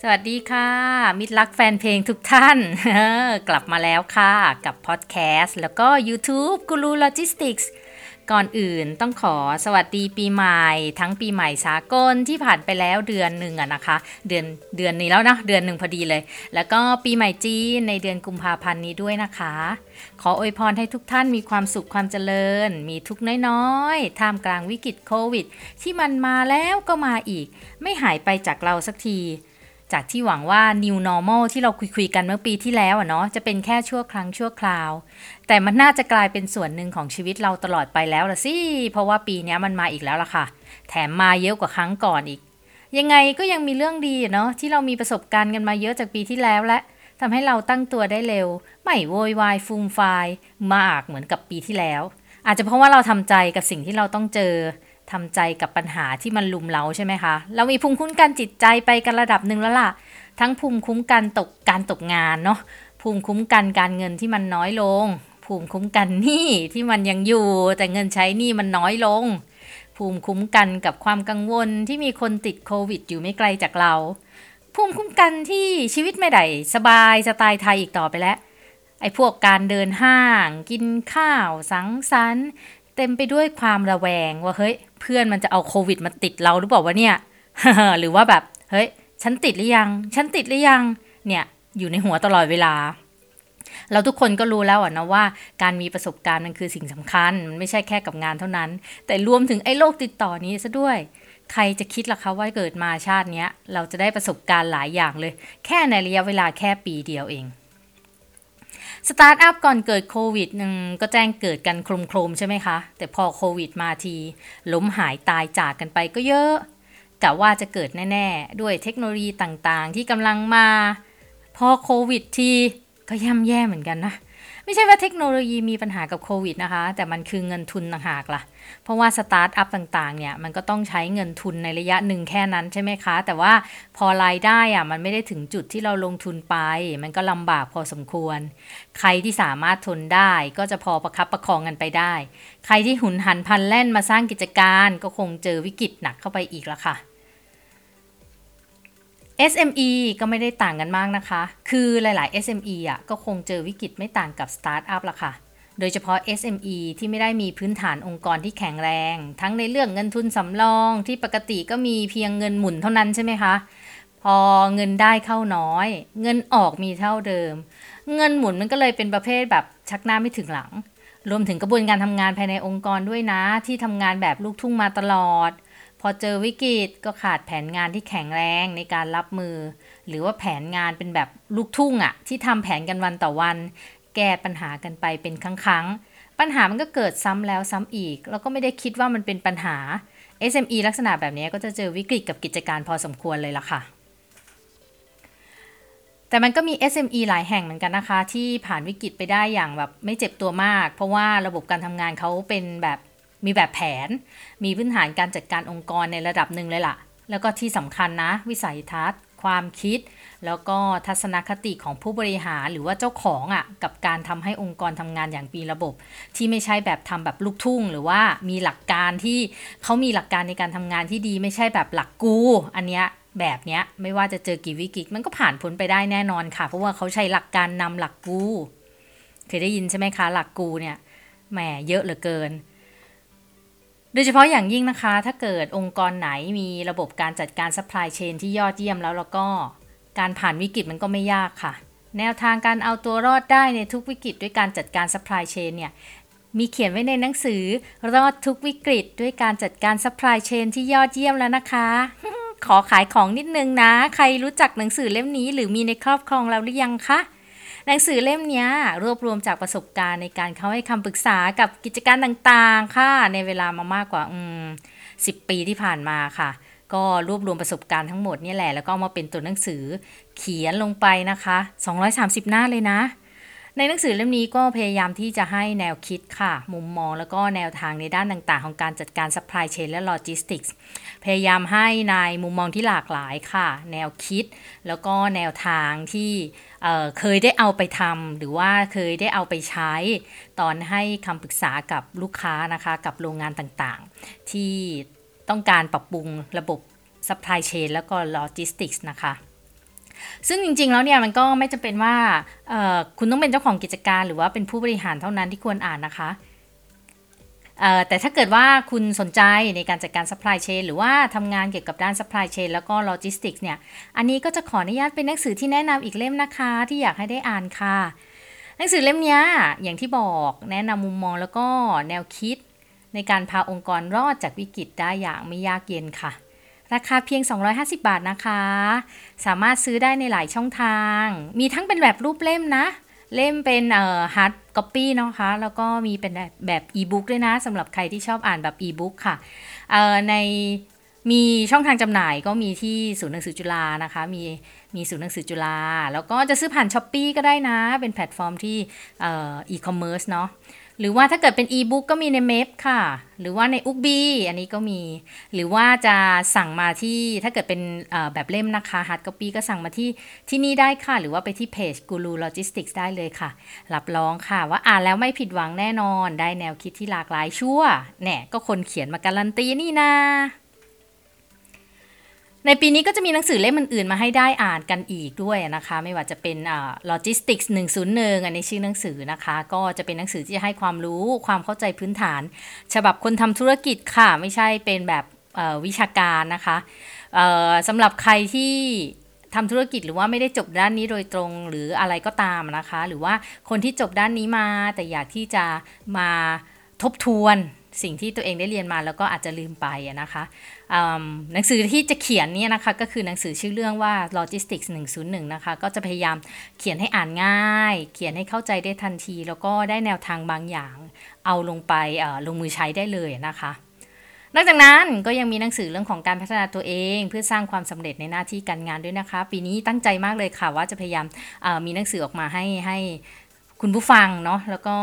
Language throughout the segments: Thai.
สวัสดีค่ะ มิตรรักแฟนเพลงทุกท่าน กลับมาแล้วค่ะ กับพอดแคสต์แล้วก็ YouTube กูรูโลจิสติกส์ก่อนอื่นต้องขอสวัสดีปีใหม่ ทั้งปีใหม่สากลที่ผ่านไปแล้วเดือนหนึ่งอะนะคะ เดือนเดือนนี้แล้วนะเดือนหนึ่งพอดีเลย แล้วก็ปีใหม่จีนในเดือนกุมภาพันธ์นี้ด้วยนะคะ ขออวยพรให้ทุกท่านมีความสุขความเจริญ มีทุกข์น้อยๆท่ามกลางวิกฤตโควิด ที่มันมาแล้วก็มาอีก ไม่หายไปจากเราสักที จากที่หวังว่า new normal ที่เราคุยๆกันเมื่อปีที่แล้วอะเนาะจะเป็นแค่ชั่วครั้งชั่วคราว แต่มันน่าจะกลายเป็นส่วนหนึ่งของชีวิตเราตลอดไปแล้วละสิเพราะว่าปีนี้มันมาอีกแล้วล่ะค่ะ แถมมาเยอะกว่าครั้งก่อนอีก ยังไงก็ยังมีเรื่องดีเนาะที่เรามีประสบการณ์กันมาเยอะจากปีที่แล้วและทำให้เราตั้งตัวได้เร็ว ไม่โวยวายฟูมฟายมากเหมือนกับปีที่แล้ว อาจจะเพราะว่าเราทำใจกับสิ่งที่เราต้องเจอ ทำใจกับปัญหาที่มันลุมเราใช่ไหมคะ เรามีภูมิคุ้มกันจิตใจไปกันระดับหนึ่งแล้วล่ะ ทั้งภูมิคุ้มกันตกการตกงานเนาะ ภูมิคุ้มกันการเงินที่มันน้อยลง ภูมิคุ้มกันหนี้ที่มันยังอยู่ แต่เงินใช้หนี้มันน้อยลง ภูมิคุ้มกันกับความกังวลที่มีคนติดโควิดอยู่ไม่ไกลจากเรา ภูมิคุ้มกันที่ชีวิตไม่ได้สบายสไตล์ไทยอีกต่อไปแล้วไอ้พวกการเดินห้าง กินข้าว สังสรรค์ เต็มไปด้วยความระแวงว่าเฮ้ยเพื่อนมันจะเอาโควิดมาติดเราหรือเปล่าวะเนี่ยหรือว่าแบบเฮ้ยฉันติดหรือยัง ฉันติดหรือยังเนี่ยอยู่ในหัวตลอดเวลา เราทุกคนก็รู้แล้วอะนะว่าการมีประสบการณ์มันคือสิ่งสำคัญ มันไม่ใช่แค่กับงานเท่านั้น แต่รวมถึงไอ้โรคติดต่อนี้ซะด้วย ใครจะคิดล่ะคะว่าเกิดมาชาตินี้เราจะได้ประสบการณ์หลายอย่างเลย แค่ในระยะเวลาแค่ปีเดียวเอง สตาร์ทอัพก่อนเกิดโควิดหนึ่งก็แจ้งเกิดกันโครมๆใช่ไหมคะ แต่พอโควิดมาทีล้มหายตายจากกันไปก็เยอะกะว่าจะเกิดแน่ๆ ด้วยเทคโนโลยีต่างๆ ที่กำลังมา พอโควิดทีก็ย่ำแย่เหมือนกันนะ ไม่ใช่ว่าเทคโนโลยีมีปัญหากับโควิดนะคะ แต่มันคือเงินทุนต่างหากล่ะ เพราะว่าสตาร์ทอัพต่างๆ เนี่ยมันก็ต้องใช้เงินทุนในระยะหนึ่งแค่นั้นใช่ไหมคะ แต่ว่าพอรายได้อะมันไม่ได้ถึงจุดที่เราลงทุนไป มันก็ลำบากพอสมควร ใครที่สามารถทนได้ก็จะพอประคับประคองกันไปได้ ใครที่หุนหันพันแล่นมาสร้างกิจการ ก็คงเจอวิกฤตหนักเข้าไปอีกละค่ะ SME ก็ไม่ได้ต่างกันมากนะคะ คือหลาย ๆ SME อะก็คงเจอวิกฤตไม่ต่างกับสตาร์ทอัพละค่ะ โดยเฉพาะ SME ที่ไม่ได้มีพื้นฐานองค์กรที่แข็งแรง ทั้งในเรื่องเงินทุนสำรองที่ปกติก็มีเพียงเงินหมุนเท่านั้นใช่ไหมคะ พอเงินได้เข้าน้อย เงินออกมีเท่าเดิม เงินหมุนมันก็เลยเป็นประเภทแบบชักหน้าไม่ถึงหลัง รวมถึงกระบวนการทำงานภายในองค์กรด้วยนะ ที่ทำงานแบบลูกทุ่งมาตลอด อเจอวิกฤตก็ขาดแผนงานที่แข็งแรงในการรับมือ หรือว่าแผนงานเป็นแบบลูกทุ่งอะที่ทำแผนกันวันต่อวัน แก้ปัญหากันไปเป็นครั้งๆ ปัญหามันก็เกิดซ้ำแล้วซ้ำอีก แล้วก็ไม่ได้คิดว่ามันเป็นปัญหา SME ลักษณะแบบนี้ก็จะเจอวิกฤตกับกิจการพอสมควรเลยล่ะค่ะแต่มันก็มี SME หลายแห่งเหมือนกันนะคะ ที่ผ่านวิกฤตไปได้อย่างแบบไม่เจ็บตัวมาก เพราะว่าระบบการทำงานเขาเป็นแบบ มีแบบแผน มีพื้นฐานการจัดการองค์กรในระดับหนึ่งเลยล่ะ แล้วก็ที่สำคัญนะ วิสัยทัศน์ ความคิด แล้วก็ทัศนคติของผู้บริหารหรือว่าเจ้าของอะ่ะ กับการทำให้องค์กรทำงานอย่างมีระบบ ที่ไม่ใช่แบบทำแบบลูกทุ่ง หรือว่ามีหลักการที่เขามีหลักการในการทำงานที่ดี ไม่ใช่แบบหลักกู อันเนี้ยแบบเนี้ยไม่ว่าจะเจอกี่วิกฤตมันก็ผ่านพ้นไปได้แน่นอนค่ะ เพราะว่าเขาใช้หลักการนำหลักกูเคยได้ยินใช่ไหมคะ หลักกูเนี่ยแหมเยอะเหลือเกิน โดยเฉพาะอย่างยิ่งนะคะ ถ้าเกิดองค์กรไหนมีระบบการจัดการ supply chain ที่ยอดเยี่ยมแล้วแล้วก็การผ่านวิกฤตมันก็ไม่ยากค่ะ แนวทางการเอาตัวรอดได้ในทุกวิกฤตด้วยการจัดการ supply chain เนี่ยมีเขียนไว้ในหนังสือรอดทุกวิกฤตด้วยการจัดการ supply chain ที่ยอดเยี่ยมแล้วนะคะ ขอขายของนิดนึงนะ ใครรู้จักหนังสือเล่มนี้ หรือมีในครอบครองแล้วหรือยังคะ หนังสือเล่มนี้รวบรวมจากประสบการณ์ในการเข้าให้คำปรึกษากับกิจการต่างๆ ค่ะ ในเวลามามากกว่าอืมสิปีที่ผ่านมาค่ะ ก็รวบรวมประสบการณ์ทั้งหมดนี่แหละ แล้วก็เอามาเป็นตัวหนังสือเขียนลงไปนะคะ 230 หน้าเลยนะ ในหนังสือเล่มนี้ก็พยายามที่จะให้แนวคิดค่ะ มุมมองแล้วก็แนวทางในด้านต่างๆ ของการจัดการ supply chain และ logistics พยายามให้ในมุมมองที่หลากหลายค่ะ แนวคิด แล้วก็แนวทางที่เเคยได้เอาไปทำหรือว่าเคยได้เอาไปใช้ ตอนให้คำปรึกษากับลูกค้านะคะ กับโรงงานต่างๆ ที่ต้องการปรับปรุงระบบ supply chain แล้วก็ logistics นะคะ ซึ่งจริง ๆ แล้วเนี่ยมันก็ไม่จำเป็นว่าคุณต้องเป็นเจ้าของกิจการ หรือว่าเป็นผู้บริหารเท่านั้นที่ควรอ่านนะคะแต่ถ้าเกิดว่าคุณสนใจในการจัดการ supply chain หรือว่าทำงานเกี่ยวกับด้าน supply chain แล้วก็ logistics เนี่ย อันนี้ก็จะขออนุญาตเป็นหนังสือที่แนะนำอีกเล่มนะคะ ที่อยากให้ได้อ่านค่ะ หนังสือเล่มนี้อย่างที่บอกแนะนำมุมมองแล้วก็แนวคิด ในการพาองค์กรรอดจากวิกฤตได้อย่างไม่ยากเย็นค่ะ ราคาเพียง 250 บาทนะคะ สามารถซื้อได้ในหลายช่องทาง มีทั้งเป็นแบบรูปเล่มนะ เล่มเป็นเอ่อ hard copy นะคะ แล้วก็มีเป็นแบบอีบุ๊กด้วยนะสำหรับใครที่ชอบอ่านแบบอีบุ๊กค่ะเอ่อในมีช่องทางจำหน่ายก็มีที่ศูนย์หนังสือจุฬานะคะ มีมีศูนย์หนังสือจุฬาแล้วก็จะซื้อผ่าน Shopee ก็ได้นะ เป็นแพลตฟอร์มที่อีคอมเมิร์ซเนาะ หรือว่าถ้าเกิดเป็นอีบุ๊กก็มีใน Meb ค่ะ หรือว่าใน Ookbee อันนี้ก็มี หรือว่าจะสั่งมาที่ถ้าเกิดเป็นแบบเล่มนะคะ hard copy ก็สั่งมาที่ที่นี่ได้ค่ะ หรือว่าไปที่เพจกูรูโลจิสติกส์ได้เลยค่ะ รับรองค่ะ ว่าอ่านแล้วไม่ผิดหวังแน่นอน ได้แนวคิดที่หลากหลายชัวร์แน่ก็คนเขียนมาการันตีนี่นะ ในปีนี้ก็จะมีหนังสือเล่มอื่นๆ มาให้ได้อ่านกันอีกด้วยนะคะ ไม่ว่าจะเป็นอ่า logistics 101อันนี้ชื่อหนังสือนะคะ ก็จะเป็นหนังสือที่ให้ความรู้ความเข้าใจพื้นฐาน ฉบับคนทำธุรกิจค่ะ ไม่ใช่เป็นแบบวิชาการนะคะสำหรับใครที่ทำธุรกิจหรือว่าไม่ได้จบด้านนี้โดยตรงหรืออะไรก็ตามนะคะ หรือว่าคนที่จบด้านนี้มาแต่อยากที่จะมาทบทวน สิ่งที่ตัวเองได้เรียนมาแล้วก็อาจจะลืมไปนะคะหนังสือที่จะเขียนเนี่ยนะคะก็คือหนังสือชื่อเรื่องว่า logistics 101 นะคะ ก็จะพยายามเขียนให้อ่านง่าย เขียนให้เข้าใจได้ทันที แล้วก็ได้แนวทางบางอย่าง เอาลงไปลงมือใช้ได้เลยนะคะนอกจากนั้นก็ยังมีหนังสือเรื่องของการพัฒนาตัวเอง เพื่อสร้างความสำเร็จในหน้าที่การงานด้วยนะคะ ปีนี้ตั้งใจมากเลยค่ะว่าจะพยายามมีหนังสือออกมาให้ให้คุณผู้ฟังเนาะแล้วก็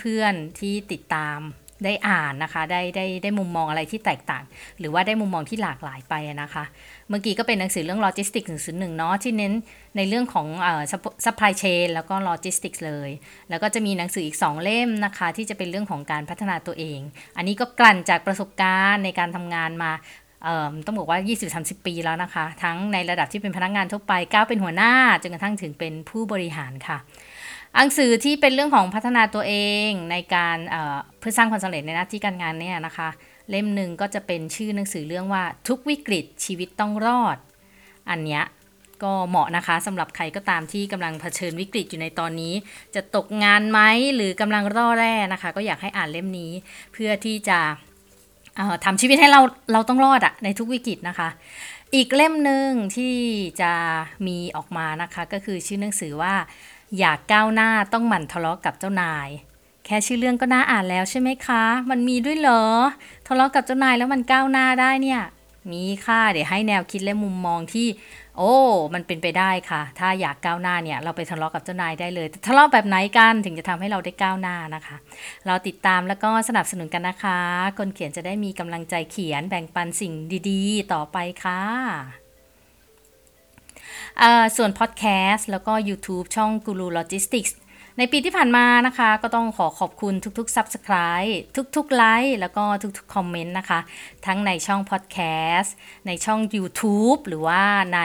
เพื่อนๆที่ติดตาม ได้อ่านนะคะ ได้ได้ได้มุมมองอะไรที่แตกต่าง หรือว่าได้มุมมองที่หลากหลายไปนะคะ เมื่อกี้ก็เป็นหนังสือเรื่อง logistics 101เนาะที่เน้นในเรื่องของเอ่อ supply chain แล้วก็ logistics เลย แล้วก็จะมีหนังสืออีก 2 เล่มนะคะ ที่จะเป็นเรื่องของการพัฒนาตัวเอง อันนี้ก็กลั่นจากประสบการณ์ในการทำงานมาต้องบอกว่า 20-30 ปีแล้วนะคะ ทั้งในระดับที่เป็นพนักงานทั่วไปก้าวเป็นหัวหน้าจนกระทั่งถึงเป็นผู้บริหารค่ะ หนังสือที่เป็นเรื่องของพัฒนาตัวเองในการเพื่อสร้างความสำเร็จในหน้าที่การงานเนี่ยนะคะ เล่มหนึ่งก็จะเป็นชื่อหนังสือเรื่องว่าทุกวิกฤตชีวิตต้องรอด อันเนี้ยก็เหมาะนะคะสำหรับใครก็ตามที่กำลังเผชิญวิกฤตอยู่ในตอนนี้ จะตกงานไหมหรือกำลังร่อแร่นะคะ ก็อยากให้อ่านเล่มนี้ เพื่อที่จะทำชีวิตให้เราเราต้องรอดอะในทุกวิกฤตนะคะ อีกเล่มหนึ่งที่จะมีออกมานะคะ ก็คือชื่อหนังสือว่า อยากก้าวหน้าต้องหมั่นทะเลาะกับเจ้านาย แค่ชื่อเรื่องก็น่าอ่านแล้วใช่ไหมคะ มันมีด้วยเหรอ ทะเลาะกับเจ้านายแล้วมันก้าวหน้าได้เนี่ย มีค่ะ เดี๋ยวให้แนวคิดและมุมมองที่ โอ้ มันเป็นไปได้ค่ะ ถ้าอยากก้าวหน้าเนี่ย เราไปทะเลาะกับเจ้านายได้เลย ทะเลาะแบบไหนกันถึงจะทำให้เราได้ก้าวหน้านะคะ เราติดตามแล้วก็สนับสนุนกันนะคะ คนเขียนจะได้มีกำลังใจเขียนแบ่งปันสิ่งดี ๆ ต่อไปค่ะ ส่วนพอดแคสต์แล้วก็ YouTube ช่อง Guru Logistics ในปีที่ผ่านมานะคะ ก็ต้องขอขอบคุณทุกๆ Subscribe ทุกๆไลค์แล้วก็ทุกๆ คอมเมนต์นะคะ ทั้งในช่องพอดแคสต์ในช่อง YouTube หรือว่าใน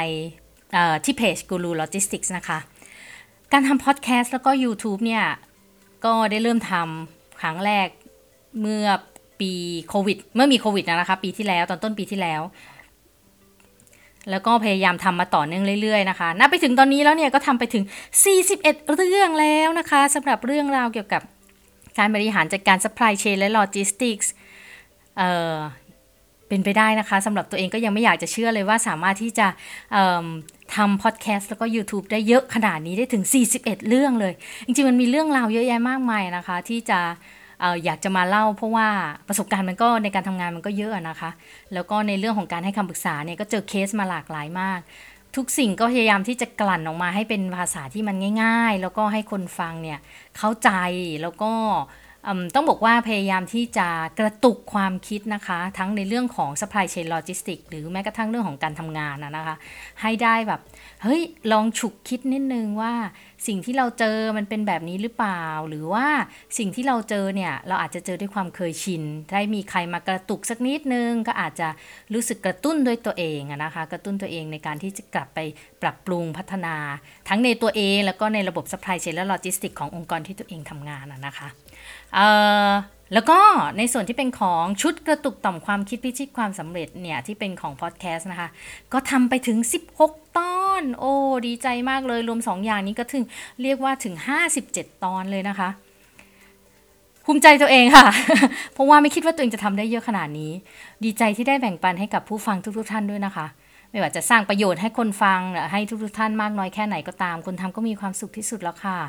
ที่เพจ Guru Logistics นะคะ การทำพอดแคสต์แล้วก็ YouTube เนี่ย ก็ได้เริ่มทำครั้งแรกเมื่อปีโควิด เมื่อมีโควิดนะคะ ปีที่แล้วตอนต้นปีที่แล้ว แล้วก็พยายามทำมาต่อเนื่องเรื่อยๆนะคะนับไปถึงตอนนี้แล้วเนี่ยก็ทำไปถึง 41 เรื่องแล้วนะคะสำหรับเรื่องราวเกี่ยวกับการบริหารจัดการ supply chain และ logistics เอ่อเป็นไปได้นะคะสำหรับตัวเองก็ยังไม่อยากจะเชื่อเลยว่าสามารถที่จะทำพอดแคสต์แล้วก็ YouTube ได้เยอะขนาดนี้ได้ถึง 41 เรื่องเลย จริงๆ มันมีเรื่องราวเยอะแยะมากมายนะคะ ที่จะ ออยากจะมาเล่า เพราะว่าประสบการณ์มันก็ในการทำงานมันก็เยอะนะคะ แล้วก็ในเรื่องของการให้คำปรึกษาเนี่ยก็เจอเคสมาหลากหลายมาก ทุกสิ่งก็พยายามที่จะกลั่นออกมาให้เป็นภาษาที่มันง่าย ๆ แล้วก็ให้คนฟังเนี่ยเข้าใจแล้วก็ ต้องบอกว่าพยายามที่จะกระตุกความคิดนะคะ ทั้งในเรื่องของ supply chain logistics หรือแม้กระทั่งเรื่องของการทำงานนะคะ ให้ได้แบบเฮ้ยลองฉุกคิดนิดนึงว่าสิ่งที่เราเจอมันเป็นแบบนี้หรือเปล่า หรือว่าสิ่งที่เราเจอเนี่ยเราอาจจะเจอด้วยความเคยชินถ้ามีใครมากระตุกสักนิดนึง ก็อาจจะรู้สึกกระตุ้นด้วยตัวเองนะคะ กระตุ้นตัวเองในการที่จะกลับไปปรับปรุงพัฒนา ทั้งในตัวเองแล้วก็ในระบบ supply chain และ logistics ขององค์กรที่ตัวเองทำงานนะคะ แล้วก็ในส่วนที่เป็นของชุดกระตุกต่อมความคิดพิชิตความสำเร็จเนี่ย ที่เป็นของพอดแคสต์นะคะ ก็ทำไปถึง 16 ตอน โอ้ ดีใจมากเลย รวม 2 อย่างนี้ก็ถึงเรียกว่าถึง 57 ตอนเลยนะคะภูมิใจตัวเองค่ะ เพราะว่าไม่คิดว่าตัวเองจะทำได้เยอะขนาดนี้ ดีใจที่ได้แบ่งปันให้กับผู้ฟังทุกๆท่านด้วยนะคะ ไม่ว่าจะสร้างประโยชน์ให้คนฟังให้ทุกๆท่านมากน้อยแค่ไหนก็ตาม คนทำก็มีความสุขที่สุดแล้วค่ะ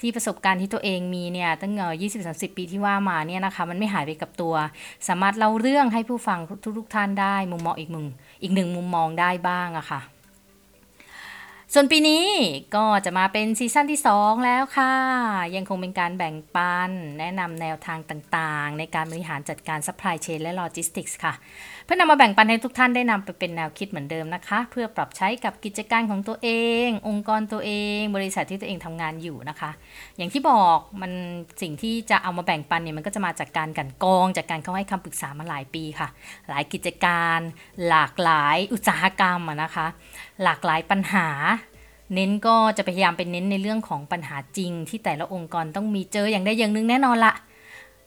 ที่ประสบการณ์ที่ตัวเองมีเนี่ยตั้งเงยี่สิบสาสิบปีที่ว่ามาเนี่ยนะคะ มันไม่หายไปกับตัว สามารถเล่าเรื่องให้ผู้ฟังทุกๆท่านได้ มุมมองอีกมุมอีกหนึ่งมุมมองได้บ้างอะค่ะ ส่วนปีนี้ก็จะมาเป็นซีซั่นที่ 2 แล้วค่ะ ยังคงเป็นการแบ่งปัน แนะนำแนวทางต่างๆ ในการบริหารจัดการ supply chain และ logistics ค่ะ เพื่อนำมาแบ่งปันให้ทุกท่านได้นำไปเป็นแนวคิดเหมือนเดิมนะคะ เพื่อปรับใช้กับกิจการของตัวเอง องค์กรตัวเอง บริษัทที่ตัวเองทำงานอยู่นะคะ อย่างที่บอกมันสิ่งที่จะเอามาแบ่งปันเนี่ยมันก็จะมาจากการกลั่นกรอง จากการเข้าให้คำปรึกษามาหลายปีค่ะ หลายกิจการ หลากหลายอุตสาหกรรมนะคะหลากหลายปัญหา เน้นก็จะพยายามเป็นเน้นในเรื่องของปัญหาจริง ที่แต่ละองค์กรต้องมีเจออย่างใดอย่างหนึ่งแน่นอนละ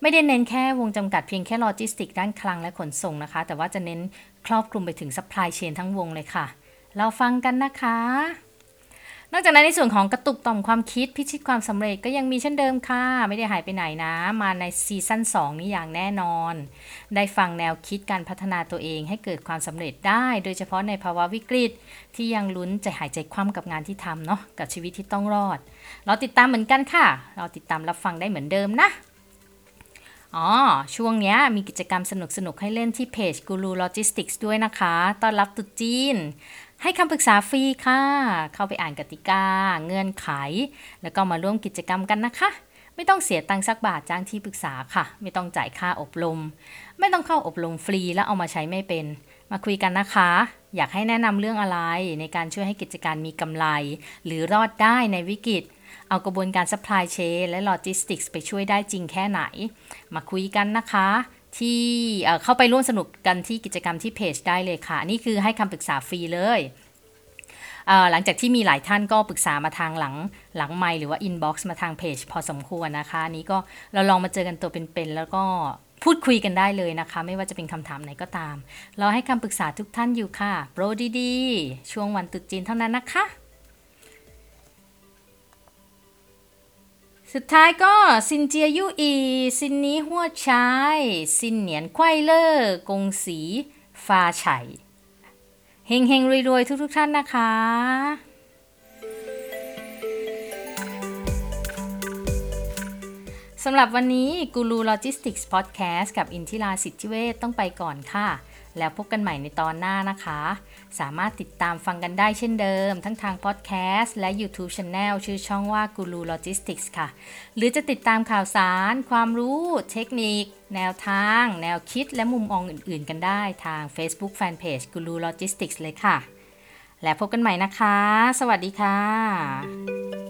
ไม่ได้เน้นแค่วงจำกัดเพียงแค่โลจิสติกส์ด้านคลังและขนส่งนะคะ แต่ว่าจะเน้นครอบคลุมไปถึง supply chain ทั้งวงเลยค่ะ เราฟังกันนะคะ นอกจากนั้นในส่วนของกระตุกต่อมความคิดพิชิตความสำเร็จก็ยังมีเช่นเดิมค่ะ ไม่ได้หายไปไหนนะ มาในซีซั่น2 นี้อย่างแน่นอน ได้ฟังแนวคิดการพัฒนาตัวเองให้เกิดความสำเร็จได้ โดยเฉพาะในภาวะวิกฤต ที่ยังลุ้นใจหายใจคว่ำกับงานที่ทำเนาะกับชีวิตที่ต้องรอด เราติดตามเหมือนกันค่ะ เราติดตามรับฟังได้เหมือนเดิมนะอ๋อ ช่วงนี้มีกิจกรรมสนุกๆ ให้เล่นที่เพจ Guru Logistics ด้วยนะคะ ต้อนรับตุจีน ให้คำปรึกษาฟรีค่ะ เข้าไปอ่านกติกา เงื่อนไข แล้วก็มาร่วมกิจกรรมกันนะคะ ไม่ต้องเสียตังค์สักบาทจ้างที่ปรึกษาค่ะ ไม่ต้องจ่ายค่าอบรม ไม่ต้องเข้าอบรมฟรีแล้วเอามาใช้ไม่เป็น มาคุยกันนะคะ อยากให้แนะนำเรื่องอะไรในการช่วยให้กิจการมีกำไร หรือรอดได้ในวิกฤต เอากระบวนการ supply chain และ logistics ไปช่วยได้จริงแค่ไหน มาคุยกันนะคะ ที่เข้าไปร่วมสนุกกันที่กิจกรรมที่เพจได้เลยค่ะ นี่คือให้คำปรึกษาฟรีเลยหลังจากที่มีหลายท่านก็ปรึกษามาทางหลังหลังไมค์หรือว่า inbox มาทางเพจพอสมควรนะคะนี้ก็เราลองมาเจอกันตัวเป็นๆแล้วก็พูดคุยกันได้เลยนะคะ ไม่ว่าจะเป็นคำถามไหนก็ตาม เราให้คำปรึกษาทุกท่านอยู่ค่ะ โปรดีๆ ช่วงวันตรุษจีนเท่านั้นนะคะ สุดท้ายก็ซินเจียยูอี ซินนี้หัวชายซินเหนียนควายเลอร์กงสีฟาไฉเฮงเฮงรวยๆ ทุกๆท่านนะคะสำหรับวันนี้กูรูโลจิสติกส์พอดแคสต์กับอินทิราสิทธิเวทต้องไปก่อนค่ะ แล้วพบกันใหม่ในตอนหน้านะคะ สามารถติดตามฟังกันได้เช่นเดิม ทั้งทางพอดแคสต์และ YouTube Channel ชื่อช่องว่า Guru Logistics ค่ะ หรือจะติดตามข่าวสาร ความรู้ เทคนิค แนวทาง แนวคิดและมุมมองอื่นๆ กันได้ทาง Facebook Fanpage Guru Logistics เลยค่ะ และพบกันใหม่นะคะ สวัสดีค่ะ